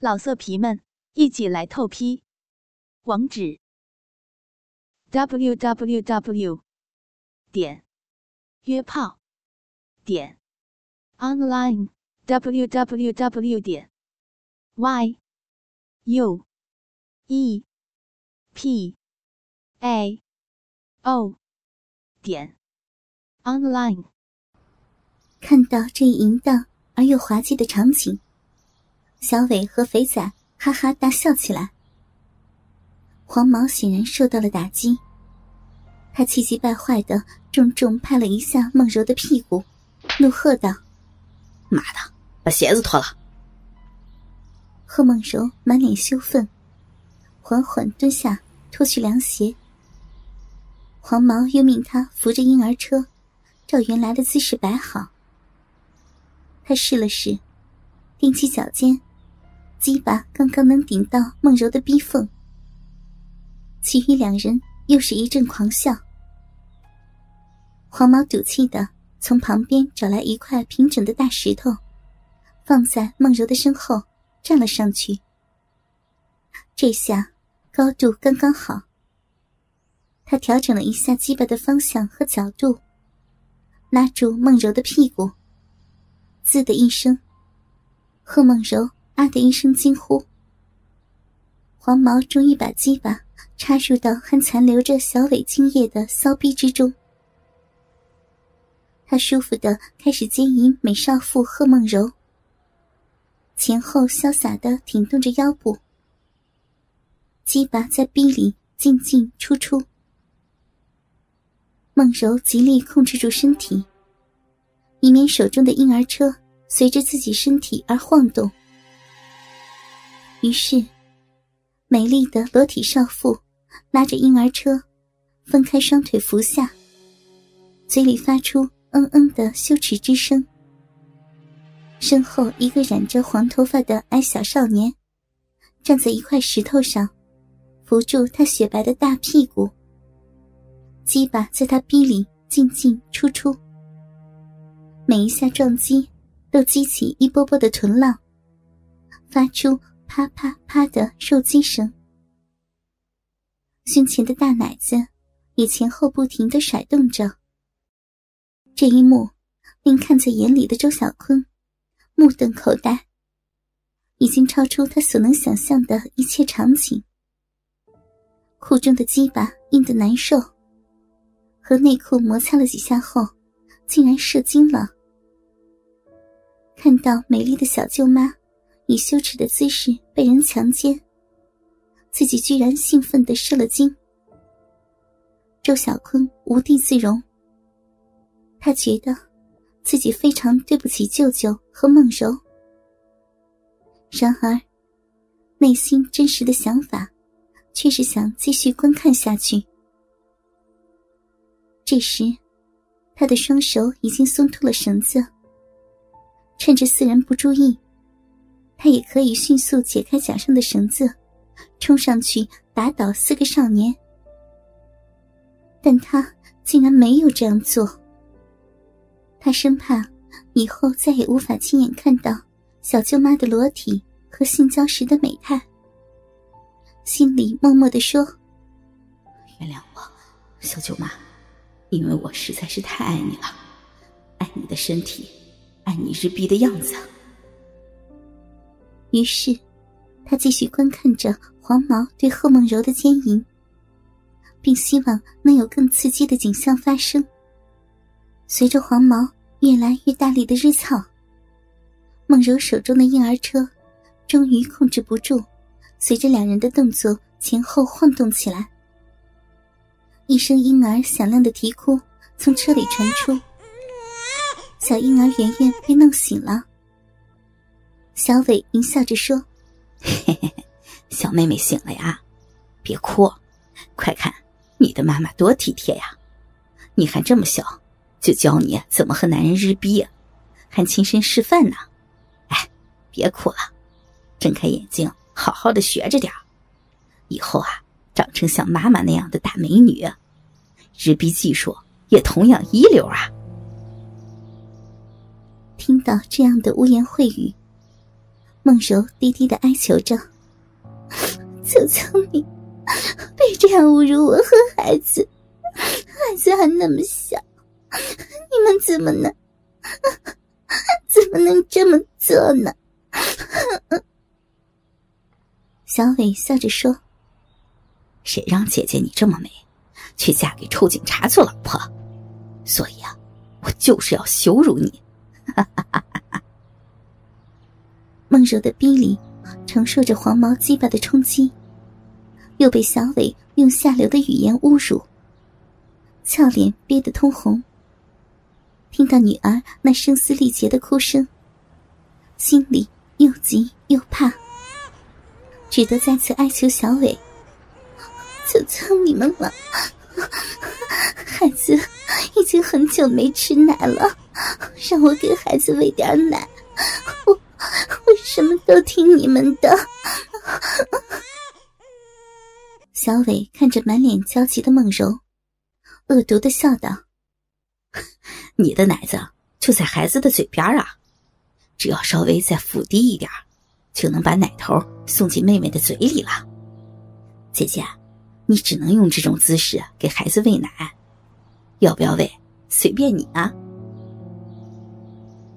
老色皮们，一起来透批！网址：w w w 点约炮点 online w w w 点 y u e p a o 点 online。看到这一淫荡而又滑稽的场景。小伟和肥仔哈哈大笑起来。黄毛显然受到了打击，他气急败坏的重重拍了一下梦柔的屁股，怒喝道：“妈的，把鞋子脱了！”贺梦柔满脸羞愤，缓缓蹲下脱去凉鞋。黄毛又命他扶着婴儿车，照原来的姿势摆好。他试了试，踮起脚尖。鸡巴刚刚能顶到梦柔的逼缝，其余两人又是一阵狂笑。黄毛赌气的从旁边找来一块平整的大石头，放在梦柔的身后，站了上去。这下高度刚刚好。他调整了一下鸡巴的方向和角度，拉住梦柔的屁股，滋的一声，贺梦柔。啊的一声惊呼，黄毛终于把鸡巴插入到还残留着小尾精液的骚逼之中。他舒服的开始接引美少妇贺梦柔，前后潇洒的挺动着腰部，鸡巴在逼里进进出出。梦柔极力控制住身体，以免手中的婴儿车随着自己身体而晃动。于是，美丽的裸体少妇拉着婴儿车，分开双腿伏下，嘴里发出“嗯嗯”的羞耻之声。身后一个染着黄头发的矮小少年，站在一块石头上，扶住他雪白的大屁股，鸡巴在他逼里进进出出，每一下撞击都激起一波波的臀浪，发出。啪啪啪的受击声，胸前的大奶子也前后不停的甩动着。这一幕令看在眼里的周小坤目瞪口呆，已经超出他所能想象的一切场景。裤中的鸡巴硬得难受，和内裤摩擦了几下后，竟然射精了。看到美丽的小舅妈。以羞耻的姿势被人强奸，自己居然兴奋的射了精。周小坤无地自容，他觉得自己非常对不起舅舅和梦柔。然而，内心真实的想法却是想继续观看下去。这时，他的双手已经松脱了绳子，趁着四人不注意。他也可以迅速解开脚上的绳子，冲上去打倒四个少年，但他竟然没有这样做。他生怕以后再也无法亲眼看到小舅妈的裸体和性交时的美态，心里默默的说：“原谅我，小舅妈，因为我实在是太爱你了，爱你的身体，爱你日逼的样子。”于是，他继续观看着黄毛对贺梦柔的奸淫，并希望能有更刺激的景象发生。随着黄毛越来越大力的日操，梦柔手中的婴儿车终于控制不住，随着两人的动作前后晃动起来。一声婴儿响亮的啼哭从车里传出，小婴儿圆圆被弄醒了。小伟淫笑着说：“嘿嘿嘿，小妹妹醒了呀，别哭，快看你的妈妈多体贴呀！你还这么小，就教你怎么和男人日逼，还亲身示范呢。哎，别哭了，睁开眼睛，好好的学着点以后啊，长成像妈妈那样的大美女，日逼技术也同样一流啊！”听到这样的污言秽语。孟柔低低的哀求着：“求求你，别这样侮辱我和孩子，孩子还那么小，你们怎么能，怎么能这么做呢？”小伟笑着说：“谁让姐姐你这么美，却嫁给臭警察做老婆？所以啊，我就是要羞辱你！”哈哈哈梦柔的逼里承受着黄毛鸡巴的冲击，又被小伟用下流的语言侮辱，俏脸憋得通红。听到女儿那声嘶力竭的哭声，心里又急又怕。只得再次哀求小伟：“求求你们了，孩子已经很久没吃奶了，让我给孩子喂点奶。什么都听你们的。”小伟看着满脸焦急的梦柔，恶毒的笑道：“你的奶子就在孩子的嘴边啊，只要稍微再俯低一点。”就能把奶头送进妹妹的嘴里了，姐姐，你只能用这种姿势给孩子喂奶，要不要喂随便你啊。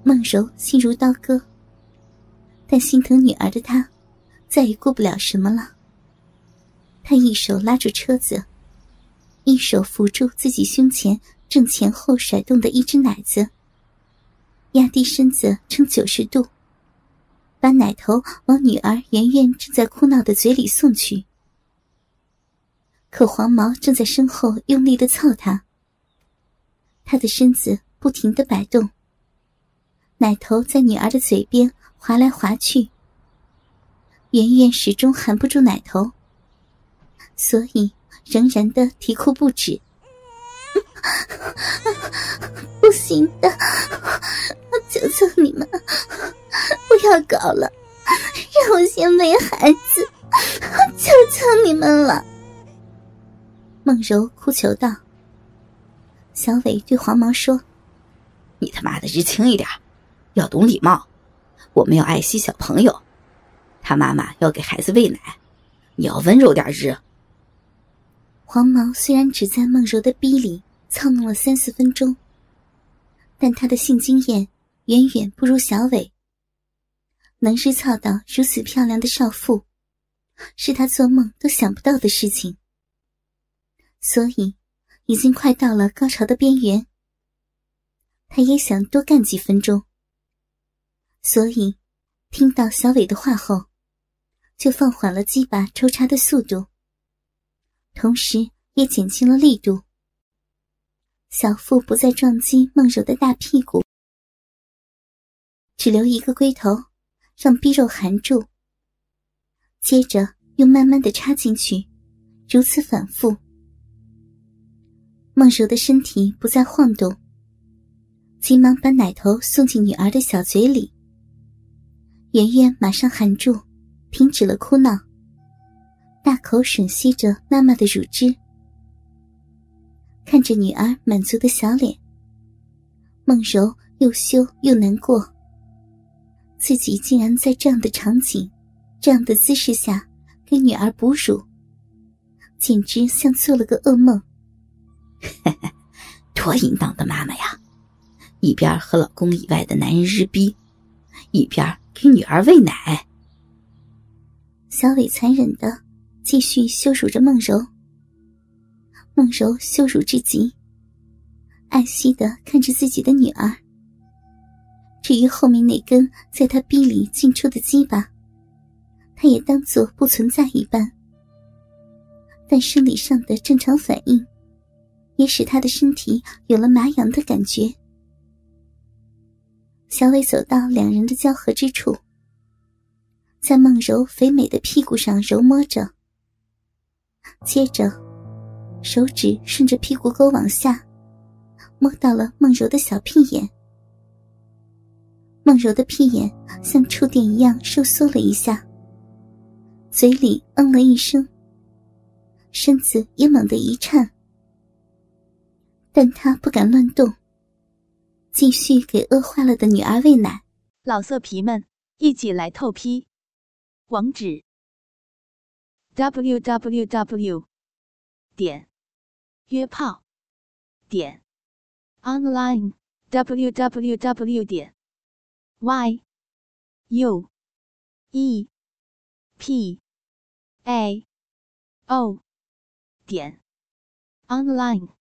梦柔心如刀割，但心疼女儿的她，再也顾不了什么了。她一手拉住车子，一手扶住自己胸前正前后甩动的一只奶子，压低身子呈九十度。把奶头往女儿圆圆正在哭闹的嘴里送去，可黄毛正在身后用力的操她。他的身子不停的摆动，奶头在女儿的嘴边滑来滑去。圆圆始终含不住奶头，所以仍然的啼哭不止。不行的，求求你们，不要搞了，让我先喂孩子，求求你们了。梦柔哭求道。小伟对黄毛说：“你他妈的日轻一点，要懂礼貌，我们要爱惜小朋友。他妈妈要给孩子喂奶，你要温柔点日。”黄毛虽然只在梦柔的逼里。操弄了三四分钟，但他的性经验远远不如小伟。能日操到如此漂亮的少妇，是他做梦都想不到的事情。所以，已经快到了高潮的边缘。他也想多干几分钟，所以，听到小伟的话后，就放缓了鸡巴抽插的速度，同时也减轻了力度。小腹不再撞击梦柔的大屁股，只留一个龟头，让逼肉含住。接着又慢慢的插进去，如此反复。梦柔的身体不再晃动，急忙把奶头送进女儿的小嘴里。圆圆马上含住，停止了哭闹，大口吮吸着妈妈的乳汁。看着女儿满足的小脸，梦柔又羞又难过。自己竟然在这样的场景、这样的姿势下给女儿哺乳，简直像做了个噩梦。多淫荡的妈妈呀！一边和老公以外的男人日逼，一边给女儿喂奶。小伟残忍的继续羞辱着梦柔。梦柔羞辱至极，爱惜的看着自己的女儿。至于后面那根在他逼里进出的鸡巴，他也当做不存在一般。但生理上的正常反应，也使他的身体有了麻痒的感觉。小伟走到两人的交合之处，在梦柔肥美的屁股上揉摸着，接着。手指顺着屁股沟往下，摸到了梦柔的小屁眼。梦柔的屁眼像触电一样收缩了一下，嘴里嗯了一声，身子也猛地一颤，但他不敢乱动，继续给饿坏了的女儿喂奶。老色皮们一起来透批。网址 www 点约炮点 online www 点 yue pao 点 online